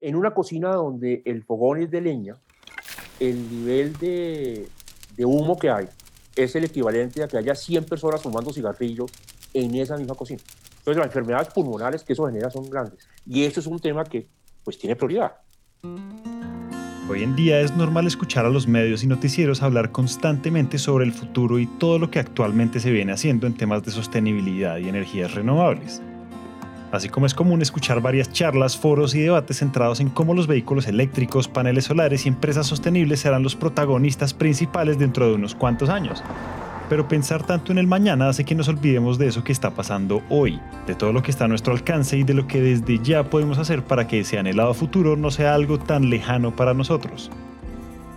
En una cocina donde el fogón es de leña, el nivel de, de humo que hay es el equivalente a que haya 100 personas fumando cigarrillos en esa misma cocina. Entonces las enfermedades pulmonares que eso genera son grandes. Y esto es un tema que pues tiene prioridad. Hoy en día es normal escuchar a los medios y noticieros hablar constantemente sobre el futuro y todo lo que actualmente se viene haciendo en temas de sostenibilidad y energías renovables. Así como es común escuchar varias charlas, foros y debates centrados en cómo los vehículos eléctricos, paneles solares y empresas sostenibles serán los protagonistas principales dentro de unos cuantos años. Pero pensar tanto en el mañana hace que nos olvidemos de eso que está pasando hoy, de todo lo que está a nuestro alcance y de lo que desde ya podemos hacer para que ese anhelado futuro no sea algo tan lejano para nosotros.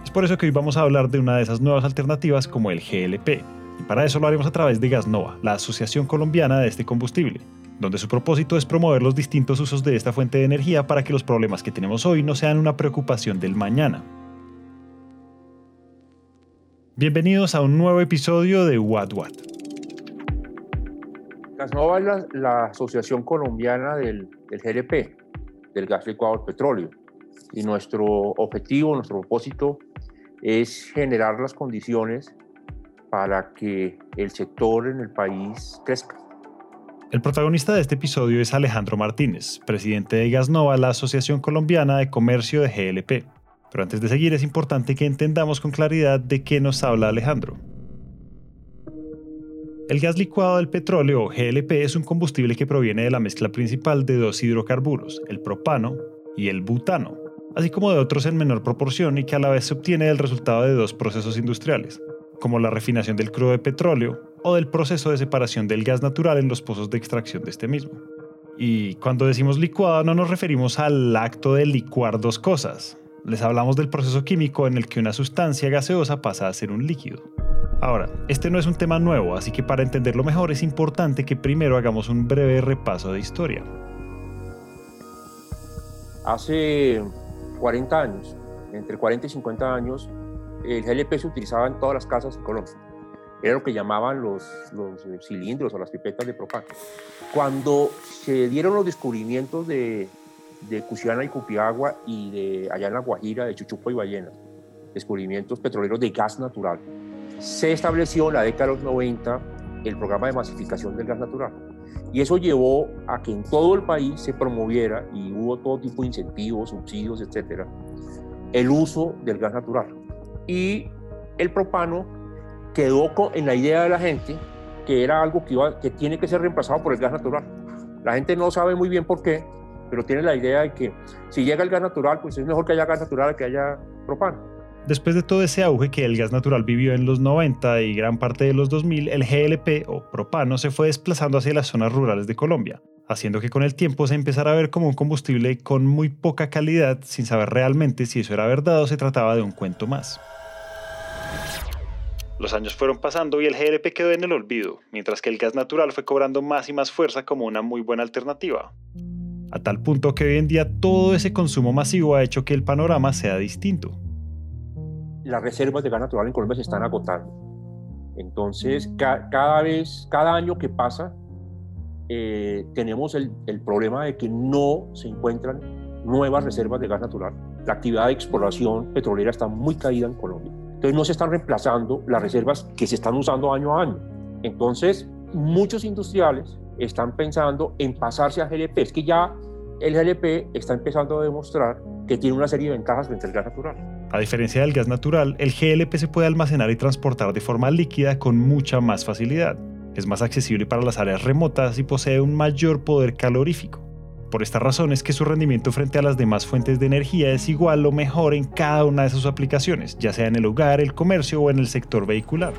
Es por eso que hoy vamos a hablar de una de esas nuevas alternativas como el GLP, y para eso lo haremos a través de Gasnova, la Asociación Colombiana de este combustible, donde su propósito es promover los distintos usos de esta fuente de energía para que los problemas que tenemos hoy no sean una preocupación del mañana. Bienvenidos a un nuevo episodio de What What. Gasnova es la, Asociación Colombiana del, del, GLP, del gas licuado del petróleo. Y nuestro objetivo, nuestro propósito es generar las condiciones para que el sector en el país crezca. El protagonista de este episodio es Alejandro Martínez, presidente de Gasnova, la Asociación Colombiana de Comercio de GLP. Pero antes de seguir es importante que entendamos con claridad de qué nos habla Alejandro. El gas licuado del petróleo o GLP es un combustible que proviene de la mezcla principal de dos hidrocarburos, el propano y el butano, así como de otros en menor proporción y que a la vez se obtiene del resultado de dos procesos industriales, como la refinación del crudo de petróleo o del proceso de separación del gas natural en los pozos de extracción de este mismo. Y cuando decimos licuado no nos referimos al acto de licuar dos cosas, les hablamos del proceso químico en el que una sustancia gaseosa pasa a ser un líquido. Ahora, este no es un tema nuevo, así que para entenderlo mejor es importante que primero hagamos un breve repaso de historia. Hace 40 años, entre 40 y 50 años, el GLP se utilizaba en todas las casas en Colombia. Era lo que llamaban los, los cilindros o las pipetas de propano. Cuando se dieron los descubrimientos de, de Cusiana y Cupiagua y de allá en la Guajira, de Chuchupo y Ballena, descubrimientos petroleros de gas natural. Se estableció en la década de los 90 el programa de masificación del gas natural. Y eso llevó a que en todo el país se promoviera, y hubo todo tipo de incentivos, subsidios, etcétera, el uso del gas natural. Y el propano quedó en la idea de la gente que era algo que, tiene que ser reemplazado por el gas natural. La gente no sabe muy bien por qué, pero tiene la idea de que si llega el gas natural, pues es mejor que haya gas natural que haya propano. Después de todo ese auge que el gas natural vivió en los 90 y gran parte de los 2000, el GLP o propano se fue desplazando hacia las zonas rurales de Colombia, haciendo que con el tiempo se empezara a ver como un combustible con muy poca calidad sin saber realmente si eso era verdad o se trataba de un cuento más. Los años fueron pasando y el GLP quedó en el olvido, mientras que el gas natural fue cobrando más y más fuerza como una muy buena alternativa a tal punto que hoy en día todo ese consumo masivo ha hecho que el panorama sea distinto. Las reservas de gas natural en Colombia se están agotando. Entonces, cada vez, cada año que pasa, eh, tenemos el, el, problema de que no se encuentran nuevas reservas de gas natural. La actividad de exploración petrolera está muy caída en Colombia. Entonces, no se están reemplazando las reservas que se están usando año a año. Entonces, muchos industriales están pensando en pasarse a GLP. Es que ya el GLP está empezando a demostrar que tiene una serie de ventajas frente al gas natural. A diferencia del gas natural, el GLP se puede almacenar y transportar de forma líquida con mucha más facilidad. Es más accesible para las áreas remotas y posee un mayor poder calorífico. Por esta razón es que su rendimiento frente a las demás fuentes de energía es igual o mejor en cada una de sus aplicaciones, ya sea en el hogar, el comercio o en el sector vehicular.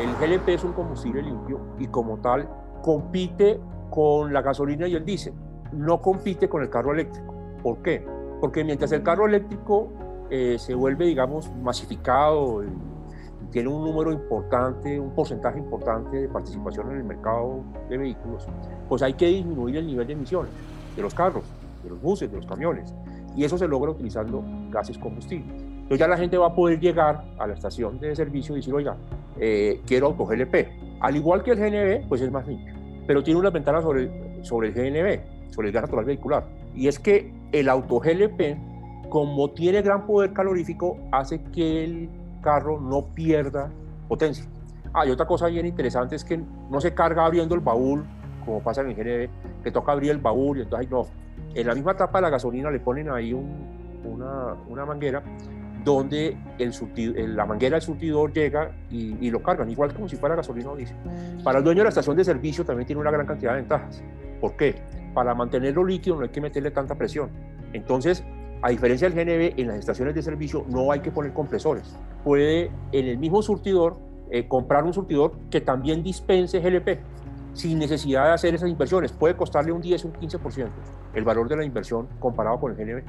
El GLP es un combustible limpio y como tal compite con la gasolina y el diésel, no compite con el carro eléctrico. ¿Por qué? Porque mientras el carro eléctrico eh, se vuelve, digamos, masificado tiene un número importante, un porcentaje importante de participación en el mercado de vehículos, pues hay que disminuir el nivel de emisiones de los carros, de los buses, de los camiones. Y eso se logra utilizando gases combustibles. Entonces ya la gente va a poder llegar a la estación de servicio y decir, oiga, eh, quiero auto GLP. Al igual que el GNB, pues es más limpio, pero tiene una ventana sobre, sobre el GNB, sobre el gas natural vehicular. Y es que el auto GLP, como tiene gran poder calorífico, hace que el carro no pierda potencia. Ah, y otra cosa bien interesante es que no se carga abriendo el baúl, como pasa en el GNB, que toca abrir el baúl y entonces no. En la misma tapa de la gasolina le ponen ahí una, una manguera donde el la manguera del surtidor llega y, lo cargan, igual como si fuera gasolina o diésel. Para el dueño de la estación de servicio también tiene una gran cantidad de ventajas. ¿Por qué? Para mantenerlo líquido no hay que meterle tanta presión. Entonces, a diferencia del GNB, en las estaciones de servicio no hay que poner compresores. Puede en el mismo surtidor eh, comprar un surtidor que también dispense GLP sin necesidad de hacer esas inversiones. Puede costarle un 10 o un 15% el valor de la inversión comparado con el GNB.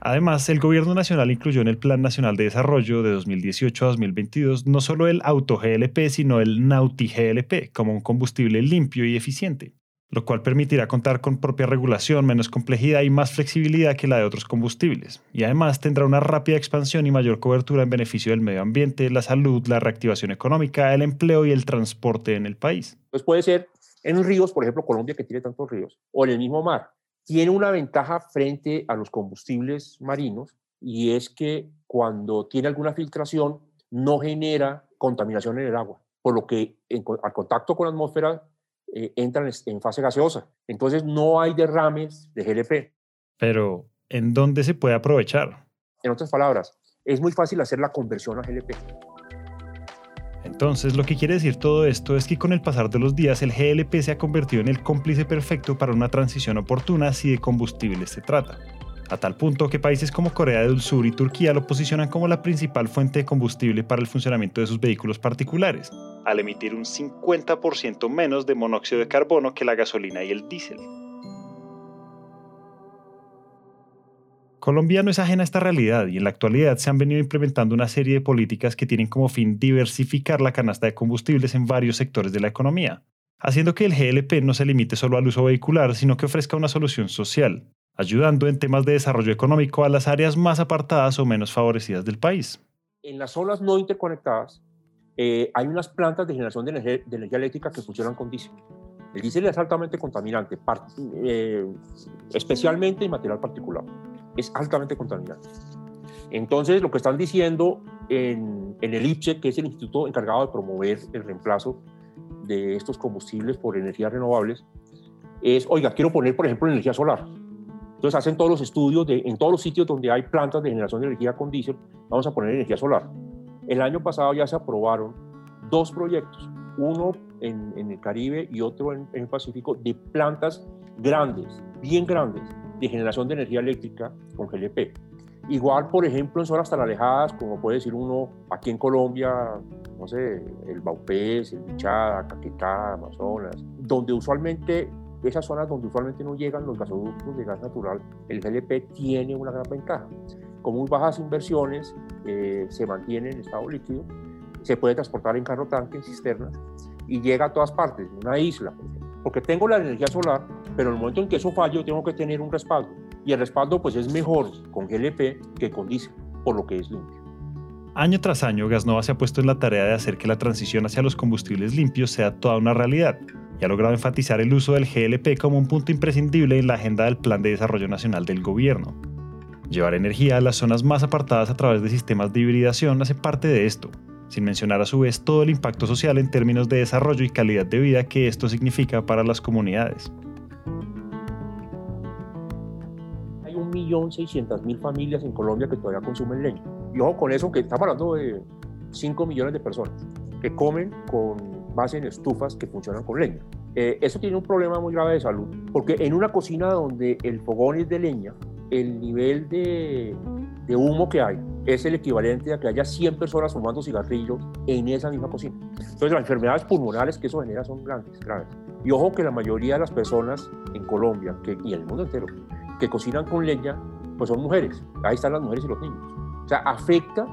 Además, el Gobierno Nacional incluyó en el Plan Nacional de Desarrollo de 2018 a 2022 no solo el auto GLP, sino el Nauti GLP como un combustible limpio y eficiente, lo cual permitirá contar con propia regulación, menos complejidad y más flexibilidad que la de otros combustibles. Y además tendrá una rápida expansión y mayor cobertura en beneficio del medio ambiente, la salud, la reactivación económica, el empleo y el transporte en el país. Pues puede ser en ríos, por ejemplo, Colombia que tiene tantos ríos, o en el mismo mar tiene una ventaja frente a los combustibles marinos y es que cuando tiene alguna filtración no genera contaminación en el agua, por lo que al contacto con la atmósfera eh, entran en fase gaseosa. Entonces no hay derrames de GLP. Pero, ¿en dónde se puede aprovechar? En otras palabras, es muy fácil hacer la conversión a GLP. Entonces, lo que quiere decir todo esto es que con el pasar de los días el GLP se ha convertido en el cómplice perfecto para una transición oportuna si de combustibles se trata. A tal punto que países como Corea del Sur y Turquía lo posicionan como la principal fuente de combustible para el funcionamiento de sus vehículos particulares, al emitir un 50% menos de monóxido de carbono que la gasolina y el diésel. Colombia no es ajena a esta realidad y en la actualidad se han venido implementando una serie de políticas que tienen como fin diversificar la canasta de combustibles en varios sectores de la economía, haciendo que el GLP no se limite solo al uso vehicular, sino que ofrezca una solución social, ayudando en temas de desarrollo económico a las áreas más apartadas o menos favorecidas del país. En las zonas no interconectadas eh, hay unas plantas de generación de energía, eléctrica que funcionan con diésel. El diésel es altamente contaminante, eh, especialmente en material particular es altamente contaminante. Entonces, lo que están diciendo en, el IPSE, que es el instituto encargado de promover el reemplazo de estos combustibles por energías renovables, es, oiga, quiero poner, por ejemplo, energía solar. Entonces hacen todos los estudios de, en todos los sitios donde hay plantas de generación de energía con diésel, vamos a poner energía solar. El año pasado ya se aprobaron dos proyectos, uno en, el Caribe y otro en, en el Pacífico, de plantas grandes, bien grandes, de generación de energía eléctrica con GLP. Igual, por ejemplo, en zonas tan alejadas como puede decir uno aquí en Colombia, no sé, el Baupés, el Bichada, Caquetá, Amazonas, donde usualmente, esas zonas donde usualmente no llegan los gasoductos de gas natural, el GLP tiene una gran ventaja. Con muy bajas inversiones, eh, se mantiene en estado líquido, se puede transportar en carro tanque, en cisternas, y llega a todas partes, una isla, por ejemplo. Porque tengo la energía solar, pero en el momento en que eso falle, tengo que tener un respaldo. Y el respaldo pues es mejor con GLP que con diésel, por lo que es limpio. Año tras año, Gasnova se ha puesto en la tarea de hacer que la transición hacia los combustibles limpios sea toda una realidad y ha logrado enfatizar el uso del GLP como un punto imprescindible en la agenda del Plan de Desarrollo Nacional del Gobierno. Llevar energía a las zonas más apartadas a través de sistemas de hibridación hace parte de esto, sin mencionar a su vez todo el impacto social en términos de desarrollo y calidad de vida que esto significa para las comunidades. 1.600.000 familias en Colombia que todavía consumen leña. Y ojo con eso, que estamos hablando de 5 millones de personas que comen con base en estufas que funcionan con leña. Eh, eso tiene un problema muy grave de salud, porque en una cocina donde el fogón es de leña, el nivel de, de humo que hay es el equivalente a que haya 100 personas fumando cigarrillos en esa misma cocina. Entonces las enfermedades pulmonares que eso genera son grandes, graves. Y ojo que la mayoría de las personas en Colombia que, y en el mundo entero que cocinan con leña, pues son mujeres. Ahí están las mujeres y los niños. O sea, afecta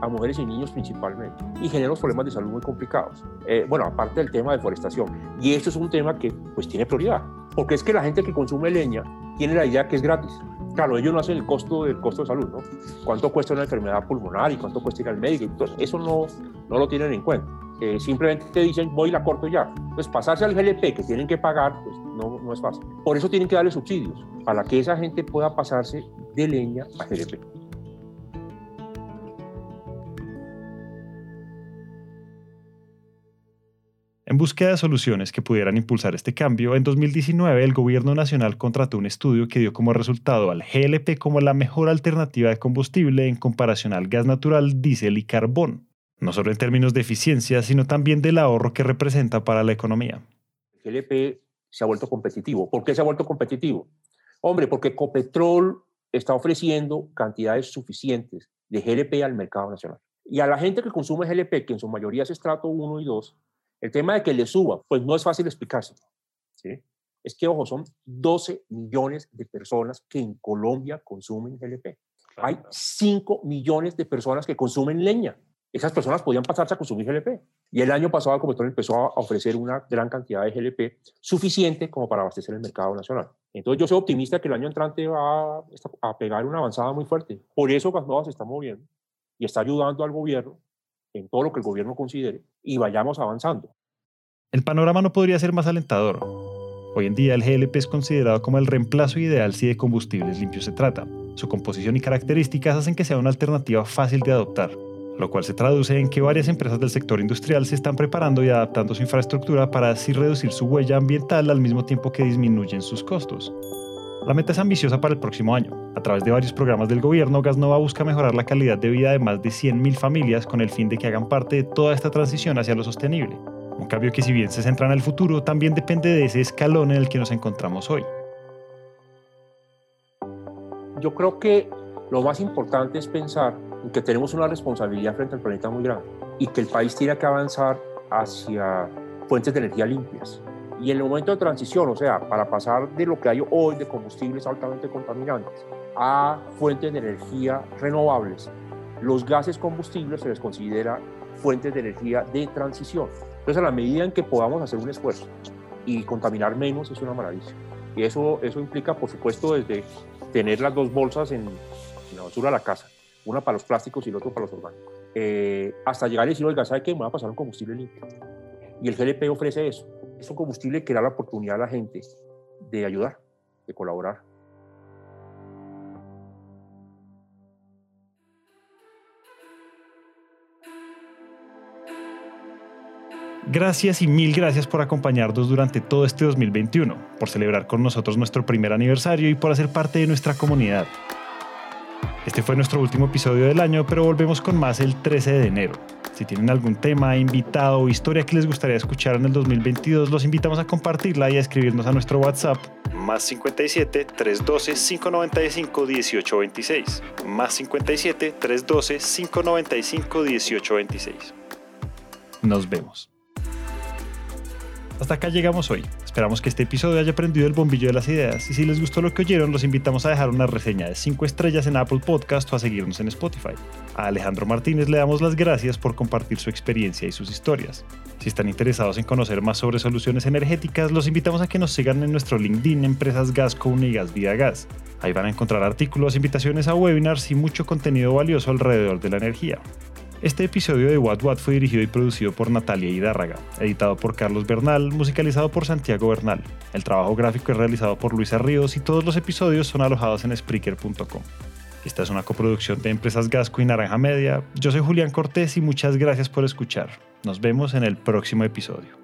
a mujeres y niños principalmente y genera unos problemas de salud muy complicados. Eh, bueno, aparte del tema de deforestación. Y esto es un tema que pues tiene prioridad, porque es que la gente que consume leña tiene la idea que es gratis. Claro, ellos no hacen el costo del costo de salud, ¿no? ¿Cuánto cuesta una enfermedad pulmonar y cuánto cuesta ir al médico? Entonces, eso no, no lo tienen en cuenta. eh, simplemente te dicen voy y la corto ya. Entonces pasarse al GLP que tienen que pagar, pues no, no es fácil. Por eso tienen que darle subsidios, para que esa gente pueda pasarse de leña a GLP. En búsqueda de soluciones que pudieran impulsar este cambio, en 2019 el gobierno nacional contrató un estudio que dio como resultado al GLP como la mejor alternativa de combustible en comparación al gas natural, diésel y carbón, no solo en términos de eficiencia, sino también del ahorro que representa para la economía. El GLP se ha vuelto competitivo. ¿Por qué se ha vuelto competitivo? Hombre, porque Copetrol está ofreciendo cantidades suficientes de GLP al mercado nacional. Y a la gente que consume GLP, que en su mayoría es estrato 1 y 2, el tema de que le suba, pues no es fácil explicarse. ¿sí? Es que, ojo, son 12 millones de personas que en Colombia consumen GLP. Hay 5 millones de personas que consumen leña. Esas personas podían pasarse a consumir GLP. Y el año pasado Copetrol empezó a ofrecer una gran cantidad de GLP suficiente como para abastecer el mercado nacional. Entonces yo soy optimista que el año entrante va a pegar una avanzada muy fuerte. Por eso Gasnova se está moviendo y está ayudando al gobierno en todo lo que el gobierno considere y vayamos avanzando. El panorama no podría ser más alentador. Hoy en día el GLP es considerado como el reemplazo ideal si de combustibles limpios se trata. Su composición y características hacen que sea una alternativa fácil de adoptar, lo cual se traduce en que varias empresas del sector industrial se están preparando y adaptando su infraestructura para así reducir su huella ambiental al mismo tiempo que disminuyen sus costos. La meta es ambiciosa para el próximo año. A través de varios programas del gobierno, Gasnova busca mejorar la calidad de vida de más de 100.000 familias con el fin de que hagan parte de toda esta transición hacia lo sostenible. Un cambio que si bien se centra en el futuro, también depende de ese escalón en el que nos encontramos hoy. Yo creo que lo más importante es pensar en que tenemos una responsabilidad frente al planeta muy grande y que el país tiene que avanzar hacia fuentes de energía limpias y en el momento de transición, o sea, para pasar de lo que hay hoy de combustibles altamente contaminantes a fuentes de energía renovables, los gases combustibles se les considera fuentes de energía de transición. Entonces, a la medida en que podamos hacer un esfuerzo y contaminar menos, es una maravilla. Y eso, eso implica, por supuesto, desde tener las dos bolsas en, la basura de la casa, una para los plásticos y la otra para los orgánicos, eh, hasta llegar y decir, oiga, ¿sabe qué? Me va a pasar un combustible limpio. Y el GLP ofrece eso es un combustible que da la oportunidad a la gente de ayudar, de colaborar. Gracias y mil gracias por acompañarnos durante todo este 2021, por celebrar con nosotros nuestro primer aniversario y por hacer parte de nuestra comunidad. Este fue nuestro último episodio del año, pero volvemos con más el 13 de enero. Si tienen algún tema, invitado o historia que les gustaría escuchar en el 2022, los invitamos a compartirla y a escribirnos a nuestro WhatsApp más 57 312 595 1826 más 57 312 595 1826. Nos vemos. Hasta acá llegamos hoy. Esperamos que este episodio haya prendido el bombillo de las ideas y si les gustó lo que oyeron, los invitamos a dejar una reseña de 5 estrellas en Apple Podcast o a seguirnos en Spotify. A Alejandro Martínez le damos las gracias por compartir su experiencia y sus historias. Si están interesados en conocer más sobre soluciones energéticas, los invitamos a que nos sigan en nuestro LinkedIn Empresas Gasco y Gas Vida Gas. Ahí van a encontrar artículos, invitaciones a webinars y mucho contenido valioso alrededor de la energía. Este episodio de What What fue dirigido y producido por Natalia Hidárraga, editado por Carlos Bernal, musicalizado por Santiago Bernal. El trabajo gráfico es realizado por Luisa Ríos y todos los episodios son alojados en Spreaker.com. Esta es una coproducción de Empresas Gasco y Naranja Media. Yo soy Julián Cortés y muchas gracias por escuchar. Nos vemos en el próximo episodio.